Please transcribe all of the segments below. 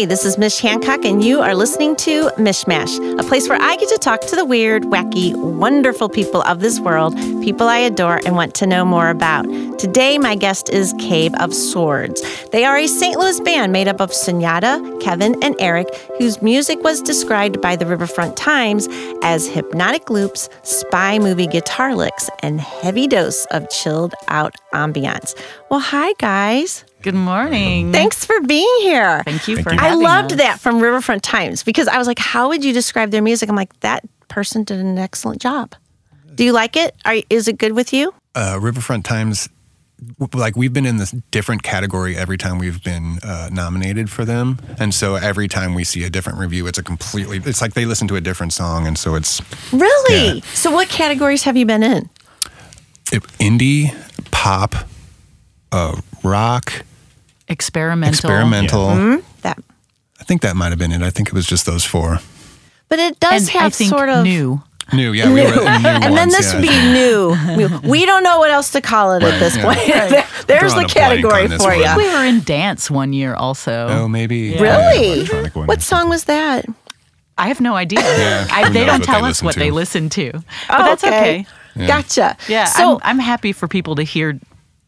Hi, this is Mish Hancock, and you are listening to Mishmash, a place where I get to talk to the weird, wacky, wonderful people of this world, people I adore and want to know more about. Today, my guest is Cave of Swords. They are a St. Louis band made up of Sunyata, Kevin, and Eric, whose music was described by the Riverfront Times as hypnotic loops, spy movie guitar licks, and heavy dose of chilled out ambiance. Well, hi, guys. Good morning. Thanks for being here. Thank you Thank for you. I loved us. that from Riverfront Times because I was like, how would you describe their music? I'm like, that person did an excellent job. Do you like it? Are, is it good with you? uh, Riverfront Times, like we've been in this different category every time we've been uh, nominated for them, and so every time we see a different review, it's a completely. It's like they listen to a different song, and so it's Really? Yeah. So, what categories have you been in? it, indie, pop, uh, rock, Experimental. experimental. Hmm? That, I think that might have been it. I think it was just those four. but it does And have I think sort of new. New, yeah, we were new and then this yeah. would be new. New. We don't know what else to call it at this yeah. point. There's Drawing the category for one. you. We were in dance one year also. Oh, maybe. Really? electronic one. What song was that? I have no idea. Yeah, I, they don't tell they us what to. they listen to. But Oh, that's okay. Gotcha. Yeah. So, I'm, I'm happy for people to hear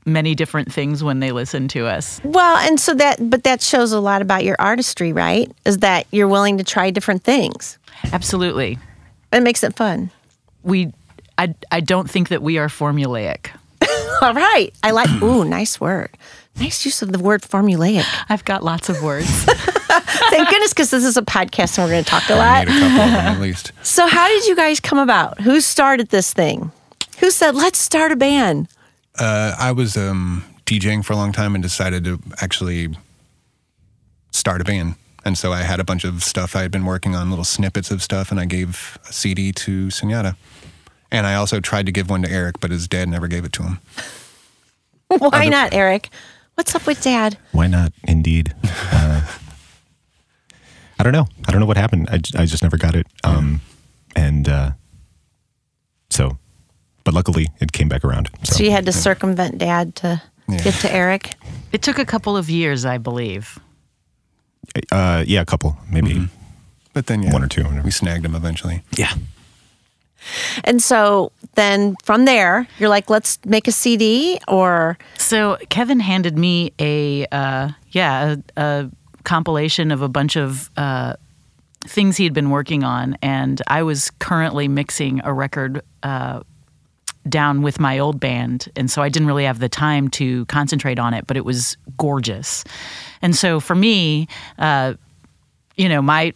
many different things when they listen to us. Well, and so that, but that shows a lot about your artistry, right? Is that you're willing to try different things. Absolutely. It makes it fun. We I I don't think that we are formulaic. All right. I like, ooh, nice word. Nice use of the word formulaic. I've got lots of words. Thank goodness, because this is a podcast and we're going to talk a lot. need a couple of them at least. So, how did you guys come about? Who started this thing? Who said, let's start a band? Uh, I was um, DJing for a long time and decided to actually start a band. And so I had a bunch of stuff I had been working on, little snippets of stuff, and I gave a CD to Sunyata. And I also tried to give one to Eric, but his dad never gave it to him. Why not, Eric? What's up with dad? Why not? Indeed. Uh, I don't know. I don't know what happened. I just never got it. Um, and uh, so, but luckily it came back around. So, So, you had to circumvent dad to Yeah. get to Eric? it took a couple of years, I believe. uh, yeah, a couple, maybe. But then, yeah, One or two, whatever. we snagged him eventually. Yeah. And so then from there, you're like, let's make a CD or So Kevin handed me a uh, yeah a, a compilation of a bunch of uh, things he had been working on, and I was currently mixing a record uh, down with my old band, and so I didn't really have the time to concentrate on it. But it was gorgeous, and so for me, uh, you know, my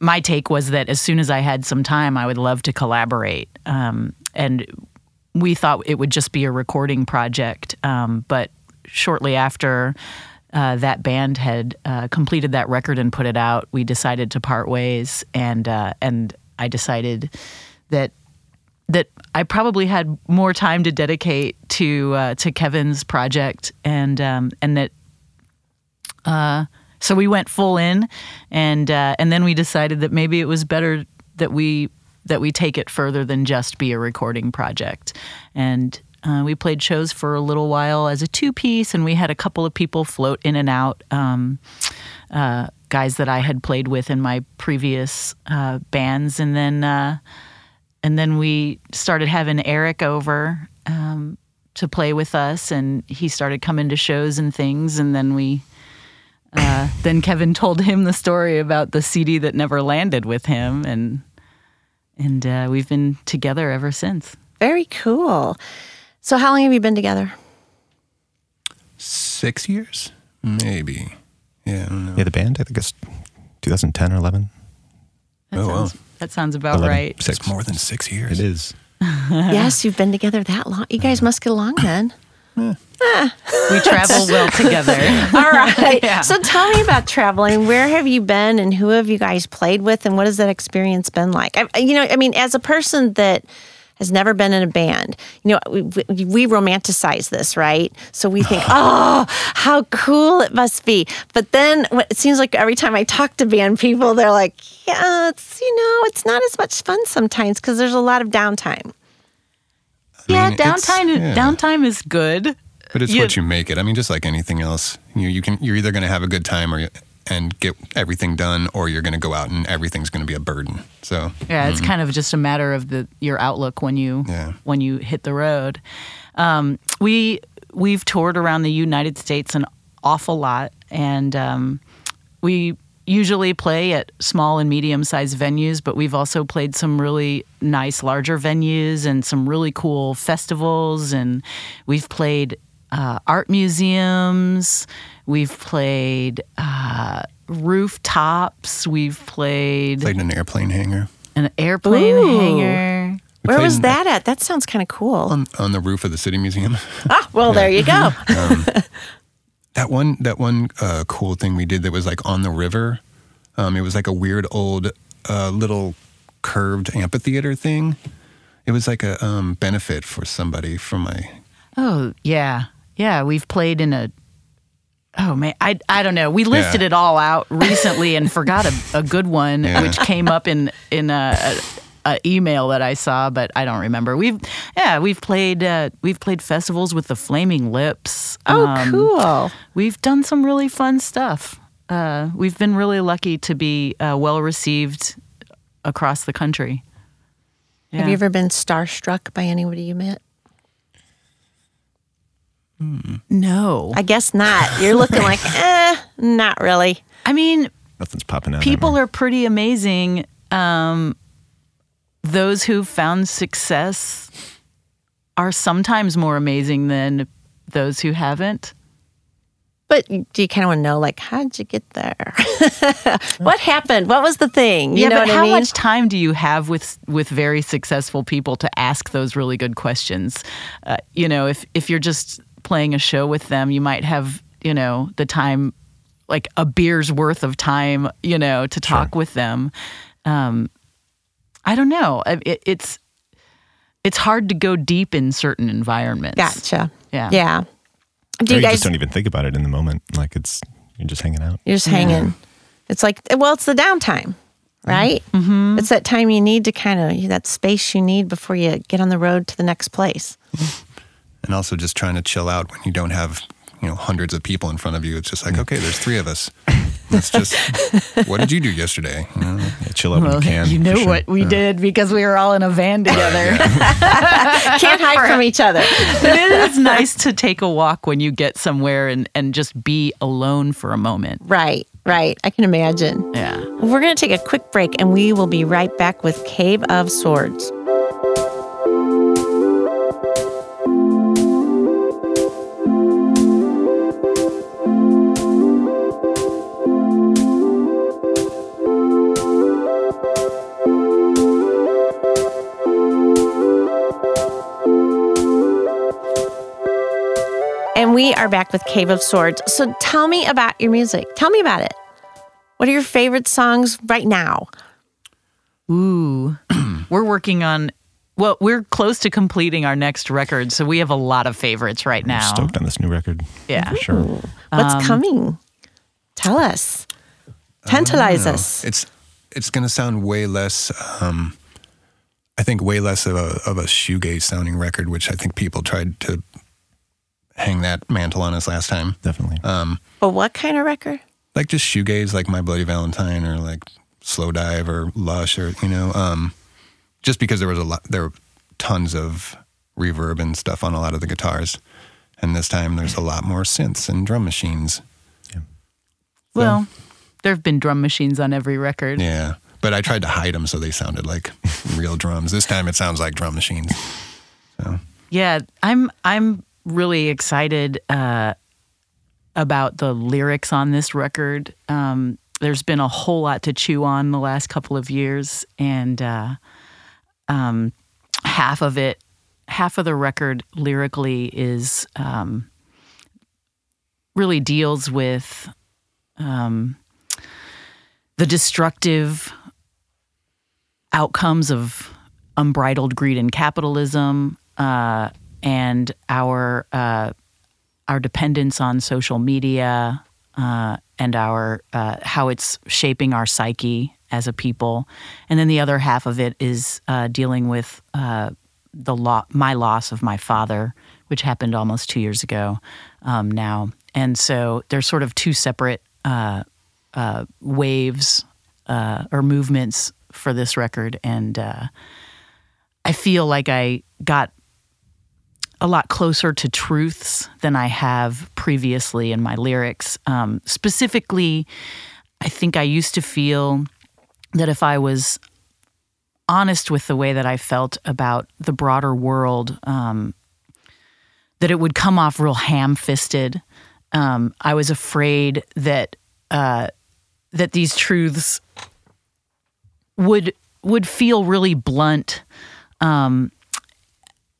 my take was that as soon as I had some time, I would love to collaborate. Um, and we thought it would just be a recording project. Um, but shortly after uh, that band had uh, completed that record and put it out, we decided to part ways. And uh, and I decided that that I probably had more time to dedicate to uh, to Kevin's project, and um, and that uh, so we went full in, and uh, and then we decided that maybe it was better that we that we take it further than just be a recording project, and. Uh, we played shows for a little while as a two piece, and we had a couple of people float in and out. Um, uh, guys that I had played with in my previous uh, bands, and then and then we started having Eric over um, to play with us, and he started coming to shows and things, and then we uh, then Kevin told him the story about the CD that never landed with him, and and uh, we've been together ever since. very cool. So how long have you been together? Six years? Maybe. Yeah, I don't know. Yeah, the band, I think it's 2010 or 11. That Oh, wow. sounds that sounds about 11, right. Six. It's more than six years. It is. yes, you've been together that long. You guys must get along then. Ah. We travel well together. All right. Yeah. So tell me about traveling. Where have you been and who have you guys played with and what has that experience been like? I, you know, I mean, as a person that has never been in a band, you know, we, we, we romanticize this, right? So we think, oh, how cool it must be. But then it seems like every time I talk to band people, they're like, yeah, it's, you know, it's not as much fun sometimes because there's a lot of downtime. yeah, mean, downtime yeah. downtime is good. But it's You- what you make it. I mean, just like anything else, you know, you can you're either going to have a good time or you, and get everything done, or you're going to go out and everything's going to be a burden. So Yeah, it's kind of just a matter of the your outlook when you Yeah. when you hit the road. Um, we we've toured around the United States an awful lot, and um, we usually play at small and medium sized venues, but we've also played some really nice larger venues and some really cool festivals, and we've played uh, art museums. We've played uh, rooftops. We've played played an airplane hangar an airplane Ooh. hangar. We Where was in- that at? That sounds kind of cool. on on the roof of the city museum. ah, well, there you go. That one, that one uh, cool thing we did that was like on the river. Um, it was like a weird old uh, little curved amphitheater thing. It was like a um, benefit for somebody from my. Oh yeah, yeah. We've played in a. Oh man, I I don't know. We listed Yeah. it all out recently and forgot a, a good one, Yeah. which came up in in a, a, a email that I saw, but I don't remember. We've yeah, we've played uh, we've played festivals with the Flaming Lips. Oh, Um, cool. We've done some really fun stuff. Uh, we've been really lucky to be uh, well received across the country. Have Yeah. you ever been starstruck by anybody you met? No. I guess not. You're looking like, eh, not really. I mean, Nothing's popping out. people are pretty amazing. Um, those who found success are sometimes more amazing than those who haven't. But do you kind of want to know, like, how'd you get there? what happened? What was the thing? You yeah, know but what how I mean? much time do you have with with very successful people to ask those really good questions? Uh, you know, if if you're just playing a show with them, you might have you know the time, like a beer's worth of time, you know, to talk with them. Um, I don't know. It, it's it's hard to go deep in certain environments. Gotcha. Yeah. Yeah. Do Or you you guys? just don't even think about it in the moment. Like it's you're just hanging out. You're just hanging. It's like, well, it's the downtime, right? Mm-hmm. It's that time you need to kind of that space you need before you get on the road to the next place. And also just trying to chill out when you don't have, you know, hundreds of people in front of you. It's just like, mm. okay, there's three of us. Let's just, what did you do yesterday? You know? Yeah, chill out when you can. you know sure. what we did because we were all in a van together. Can't hide from each other. it is nice to take a walk when you get somewhere and, and just be alone for a moment. Right, right. I can imagine. Yeah. We're going to take a quick break and we will be right back with Cave of Swords. And we are back with Cave of Swords. So tell me about your music. Tell me about it. What are your favorite songs right now? Ooh. we're working on, well, we're close to completing our next record. So we have a lot of favorites right now. Stoked on this new record. Yeah. For sure. What's Um, coming? Tell us. Tantalize us. It's it's going to sound way less. Um, I think way less of a of a shoegaze sounding record, which I think people tried to hang that mantle on us last time. Definitely. Um, But what kind of record? like just shoegaze, like My Bloody Valentine, or like Slowdive, or Lush, or you know, um, just because there was a lot, there were tons of reverb and stuff on a lot of the guitars, and this time there's a lot more synths and drum machines. Yeah. Well, there have been drum machines on every record. Yeah, but I tried to hide them so they sounded like real drums. This time it sounds like drum machines. So Yeah, I'm I'm really excited uh, about the lyrics on this record. Um, there's been a whole lot to chew on the last couple of years, and uh, um, half of it, half of the record lyrically is um, really deals with um, the destructive outcomes of unbridled greed and capitalism, uh, and our uh, our dependence on social media uh, and our uh, how it's shaping our psyche as a people, and then the other half of it is uh, dealing with uh, the lo- my loss of my father, which happened almost two years ago um, now, and so there's sort of two separate uh, waves or movements for this record, and I feel like I got a lot closer to truths than I have previously in my lyrics. Um, specifically, I think I used to feel that if I was honest with the way that I felt about the broader world, um, that it would come off real ham-fisted. Um, I was afraid that uh, that these truths would would feel really blunt. Um,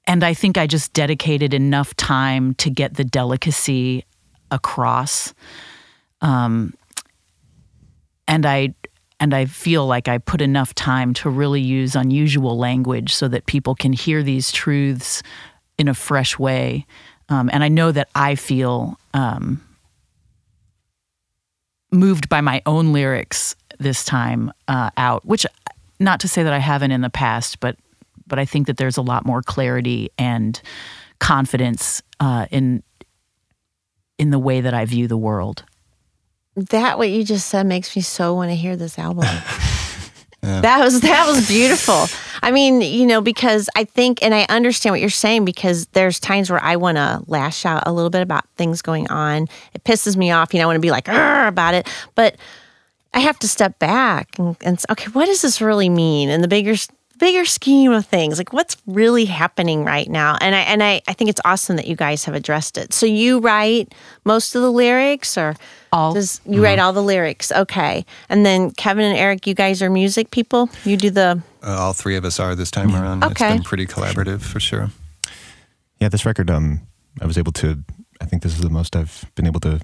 and I think I just dedicated enough time to get the delicacy across. Um, and I and I feel like I put enough time to really use unusual language so that people can hear these truths in a fresh way. Um, and I know that I feel um, moved by my own lyrics this time uh, out, which not to say that I haven't in the past, but but I think that there's a lot more clarity and confidence uh, in in the way that I view the world. That what you just said makes me so want to hear this album. That was that was beautiful. I mean, you know, because I think and I understand what you're saying because there's times where I want to lash out a little bit about things going on. It pisses me off, you know, I want to be like about it, but I have to step back and, and okay, what does this really mean? And the bigger bigger scheme of things like what's really happening right now and i and I, I think it's awesome that you guys have addressed it so you write most of the lyrics or All. does you write all the lyrics okay and then kevin and eric you guys are music people you do the Uh, all three of us are this time around. It's Okay. been pretty collaborative for sure. Yeah, this record, um, I was able to. I think this is the most I've been able to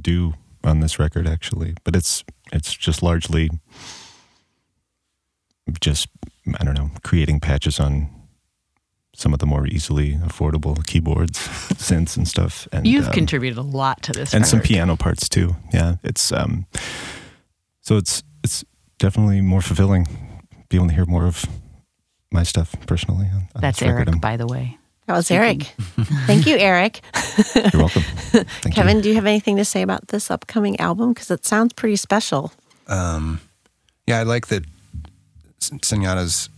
do on this record, actually. But it's it's just largely just I don't know, creating patches on some of the more easily affordable keyboards, synths, and stuff. And You've um, contributed a lot to this, and some piano parts too. Yeah, it's um, so it's it's definitely more fulfilling being able to hear more of my stuff personally. On, on That's. Eric, I'm- by the way. that was eric thank you eric You're welcome. Thank kevin You. do you have anything to say about this upcoming album because it sounds pretty special Um, yeah, I like that S- Sunyata's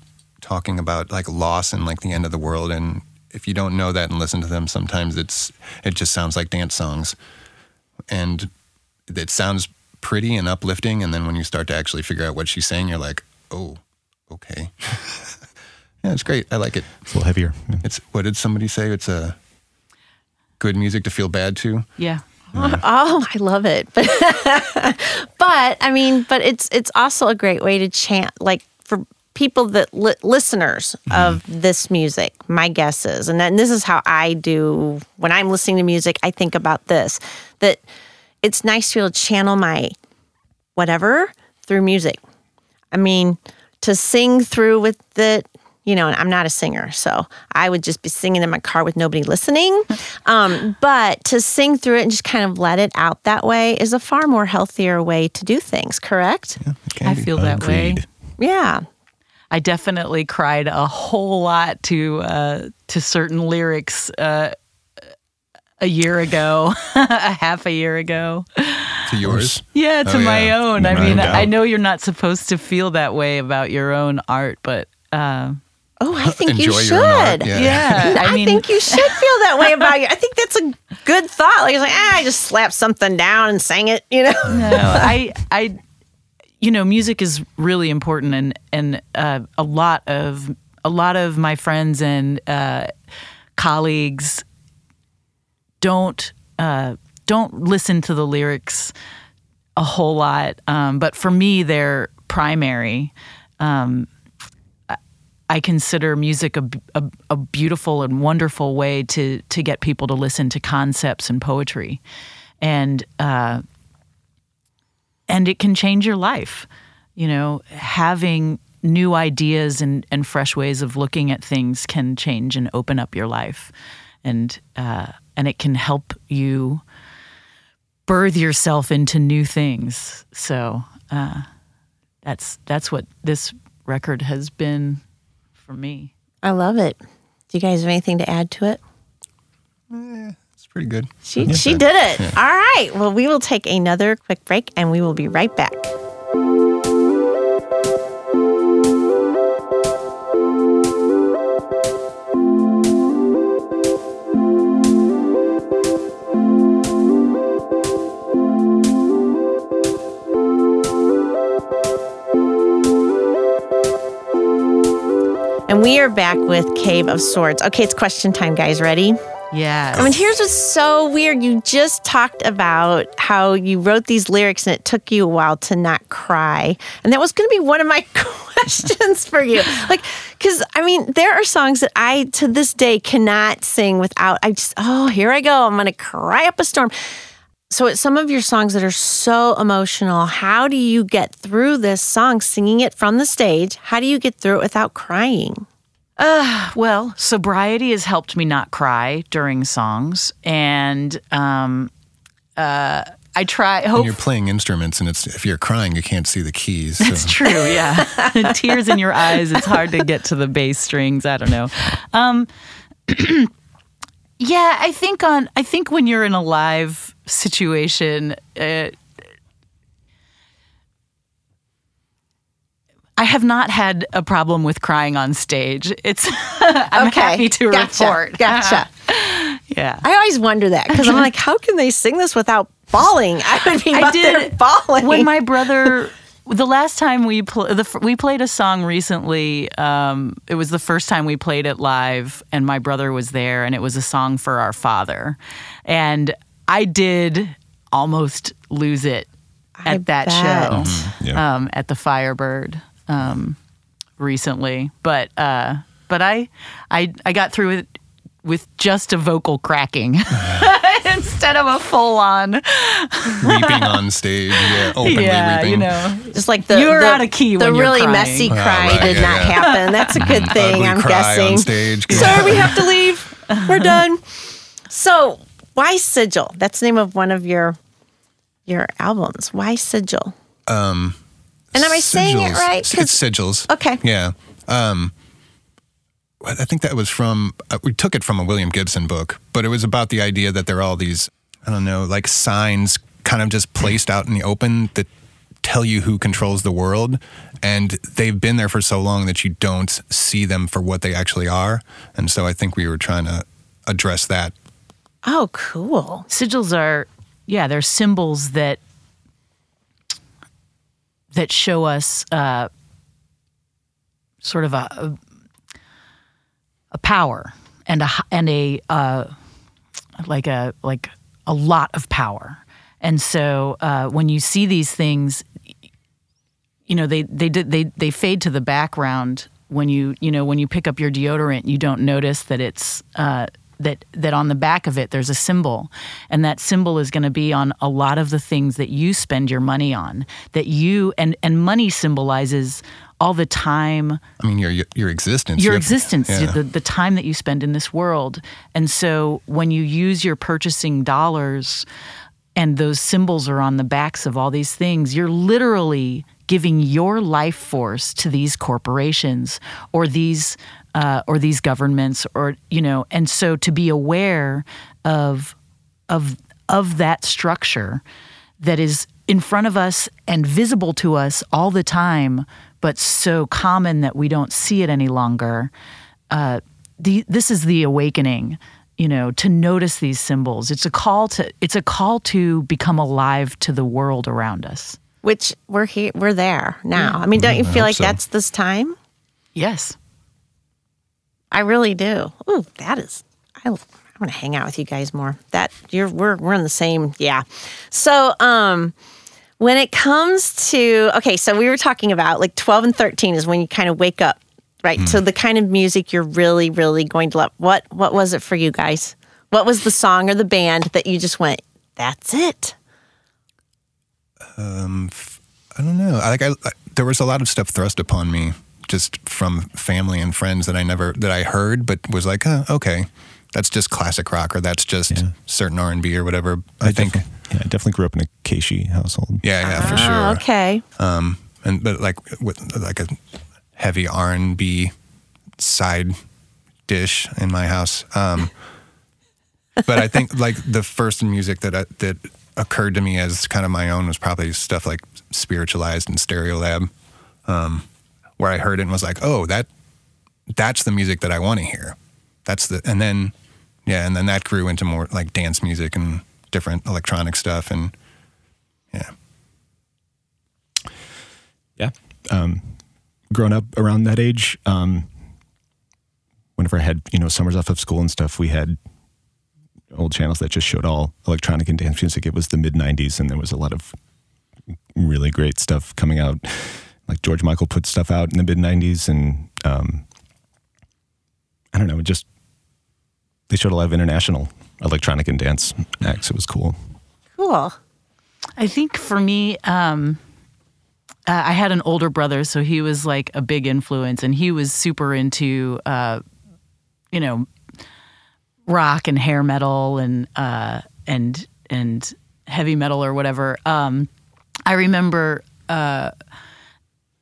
talking about like loss and like the end of the world. And if you don't know that and listen to them, sometimes it's it just sounds like dance songs, and it sounds pretty and uplifting. And then when you start to actually figure out what she's saying, you're like, oh, okay. yeah, it's great. I like it. It's a little heavier. Yeah. It's what did somebody say? It's a good music to feel bad to. Yeah. Oh, I love it. But but I mean, but it's it's also a great way to chant like for people that li- listeners of this music. My guess is, and then this is how I do when I'm listening to music. I think about this that it's nice to be able to channel my whatever through music. I mean, to sing through with it, you know, and I'm not a singer, so I would just be singing in my car with nobody listening. Um, but to sing through it and just kind of let it out that way is a far more healthier way to do things, correct? It can I be. feel that way. Agreed. Yeah. I definitely cried a whole lot to uh, to certain lyrics uh, a year ago, a half a year ago. to yours. Yeah, to Oh, my yeah. own. I No mean, doubt. I know you're not supposed to feel that way about your own art, but uh, Oh, I think you should. art. Yeah. yeah, I, I think you should feel that way about you. I think that's a good thought. Like it's like, ah, I just slapped something down and sang it, you know. no, I, I, you know, music is really important, and and uh, a lot of a lot of my friends and uh, colleagues don't uh, don't listen to the lyrics a whole lot, um, but for me, they're primary. Um, I- consider music a, a, a beautiful and wonderful way to to get people to listen to concepts and poetry, and uh, and it can change your life. You know, having new ideas and, and fresh ways of looking at things can change and open up your life, and uh, and it can help you birth yourself into new things. So uh, that's that's what this record has been for me. I love it. Do you guys have anything to add to it? It's pretty good. She, she did it. All right. Well, we will take another quick break and we will be right back. And we are back with Cave of Swords. Okay, it's question time, guys. Ready? Yes. I mean, here's what's so weird. You just talked about how you wrote these lyrics and it took you a while to not cry. And that was going to be one of my questions for you. Like, because I mean, there are songs that I to this day cannot sing without, I just, oh, here I go. I'm going to cry up a storm. So, some of your songs that are so emotional. How do you get through this song, singing it from the stage? How do you get through it without crying? Well, sobriety has helped me not cry during songs, and um, uh, I try. When Hope you're playing instruments and it's if you're crying, you can't see the keys. So. It's true, yeah. Tears in your eyes. It's hard to get to the bass strings. I don't know. Um, yeah, I think on. I think when you're in a live situation, uh, I have not had a problem with crying on stage. It's. I'm Okay, happy to gotcha, report. Gotcha. yeah. I always wonder that because I'm like, how can they sing this without bawling? I would be I there did bawling. when my brother. The last time we pl- the, f- we played a song recently, um, it was the first time we played it live, and my brother was there, and it was a song for our father, and I did almost lose it I at that bet. show Yeah. um, at the Firebird um, recently, but uh, but I I I got through it with just a vocal cracking instead of a full on weeping on stage, yeah, openly yeah weeping. you know just like the You're the, out of key The when you're really crying. messy Oh, cry right, did yeah, not yeah. happen. That's a good thing. Ugly I'm cry guessing. on stage. Sorry, we have to leave. We're done. So, why Sigil? That's the name of one of your your albums. Why Sigil? Um, and am I saying it right? It's 'Cause- sigils. Okay. Yeah. Um, I think that was from, uh, we took it from a William Gibson book, but it was about the idea that there are all these, I don't know, like signs kind of just placed out in the open that tell you who controls the world. And they've been there for so long that you don't see them for what they actually are. And so I think we were trying to address that. oh, cool. sigils are yeah they're symbols that that show us uh, sort of a, a power and a and a uh, like a like a lot of power. And so uh, when you see these things you know they they they they fade to the background when you you know when you pick up your deodorant you don't notice that it's uh, that that on the back of it there's a symbol and that symbol is going to be on a lot of the things that you spend your money on that you and and money symbolizes all the time I mean, your your existence. your existence, yeah. the, the time that you spend in this world. And so when you use your purchasing dollars and those symbols are on the backs of all these things, you're literally giving your life force to these corporations or these uh, or these governments or you know and so to be aware of of of that structure that is in front of us and visible to us all the time, but so common that we don't see it any longer. Uh, the, this is the awakening, you know, to notice these symbols. It's a call to it's a call to become alive to the world around us. Which we're here, we're there now. I mean, don't you feel like so. that's this time? Yes. I really do. Ooh, that is. I, I'm gonna hang out with you guys more. That you're we're we're in the same. Yeah. So um, when it comes to okay, so we were talking about like 12 and 13 is when you kind of wake up, right? So the kind of music you're really really going to love. What what was it for you guys? What was the song or the band that you just went? That's it. Um, I don't know. I like I, I there was a lot of stuff thrust upon me just from family and friends that I never that I heard, but was like, oh, okay, that's just classic rock or that's just Yeah. certain R and B or whatever. I, think, definitely, yeah, I definitely grew up in a Keishi household. yeah, yeah, for Oh, sure. okay. Um, and but like with like a heavy R and B side dish in my house. Um, but I think like the first music that I, that occurred to me as kind of my own was probably stuff like spiritualized and Stereolab, um, where I heard it and was like, oh, that that's the music that I want to hear. That's the and then yeah, and then that grew into more like dance music and different electronic stuff and yeah. Yeah. Um, growing up around that age, um, whenever I had, you know, summers off of school and stuff, we had old channels that just showed all electronic and dance music. It was the mid 90s, and there was a lot of really great stuff coming out. Like George Michael put stuff out in the mid 90s, and um, I don't know, just they showed a lot of international electronic and dance acts. It was cool. Cool. I think for me, um, uh, I had an older brother, so he was like a big influence, and he was super into, uh, you know, rock and hair metal and uh, and and heavy metal or whatever. Um, I remember uh,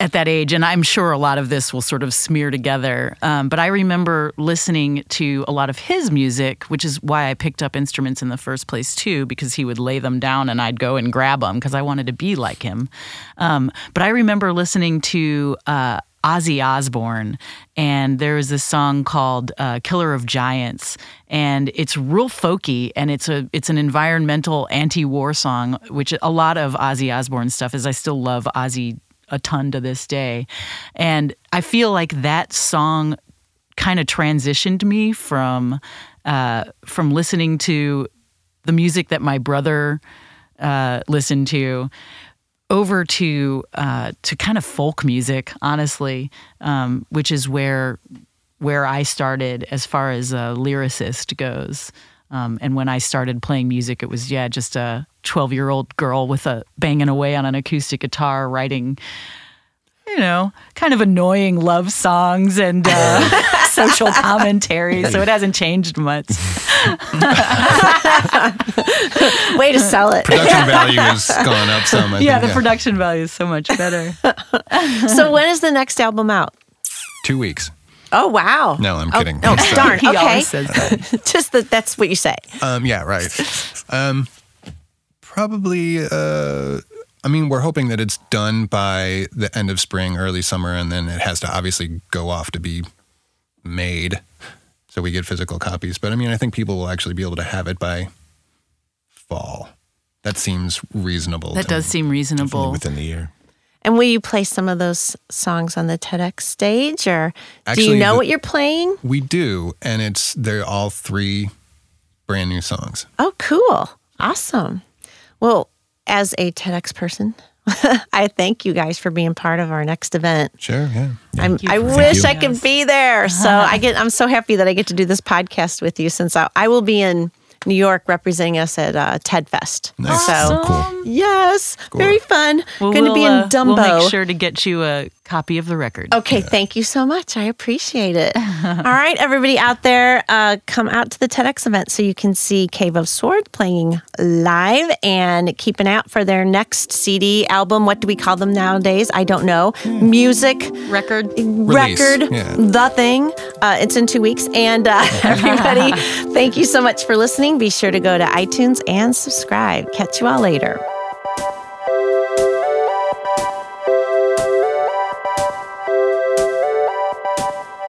at that age, and I'm sure a lot of this will sort of smear together. Um, but I remember listening to a lot of his music, which is why I picked up instruments in the first place too, because he would lay them down and I'd go and grab them because I wanted to be like him. Um, but I remember listening to. Uh, Ozzy Osbourne, and there was this song called uh, "Killer of Giants," and it's real folky, and it's a it's an environmental anti-war song, which a lot of Ozzy Osbourne stuff is. I still love Ozzy a ton to this day. And I feel like that song kind of transitioned me from uh, from listening to the music that my brother uh, listened to over to uh, to kind of folk music, honestly, um, which is where where I started as far as a lyricist goes. Um, and when I started playing music, it was yeah, just a 12 year old girl with a banging away on an acoustic guitar, writing, you know, kind of annoying love songs and uh, social commentary. So it hasn't changed much. Way to sell it. Production value has gone up some. I yeah, think, the production value is so much better. so when is the next album out? Two weeks. Oh wow. No, I'm kidding. Oh, It's, uh, darn. he Okay. always says that. Just that that's what you say. Um, yeah, right. Um, probably. Uh, I mean, we're hoping that it's done by the end of spring, early summer, and then it has to obviously go off to be made, so we get physical copies. But I mean, I think people will actually be able to have it by fall. That seems reasonable. That to does me. seem reasonable. within the year. And will you play some of those songs on the TEDx stage, or do you know the- what you're playing? We do, and it's they're all three brand new songs. Oh, cool. Awesome. Well, as a TEDx person, I thank you guys for being part of our next event. Sure, yeah. I'm, I for wish I could be there. So I get I'm so happy that I get to do this podcast with you since I, I will be in New York representing us at uh, TED Fest. Nice. So Cool. yes, very fun. Well, Going to be we'll, in uh, Dumbo. We'll make sure to get you a copy of the record. Okay, thank you so much. I appreciate it. All right, everybody out there, uh, come out to the TEDx event so you can see Cave of Swords playing live and keep an eye out for their next CD album. What do we call them nowadays? I don't know. Music Record. Release, record, yeah. the thing. Uh, it's in two weeks. And uh, everybody, thank you so much for listening. Be sure to go to iTunes and subscribe. Catch you all later.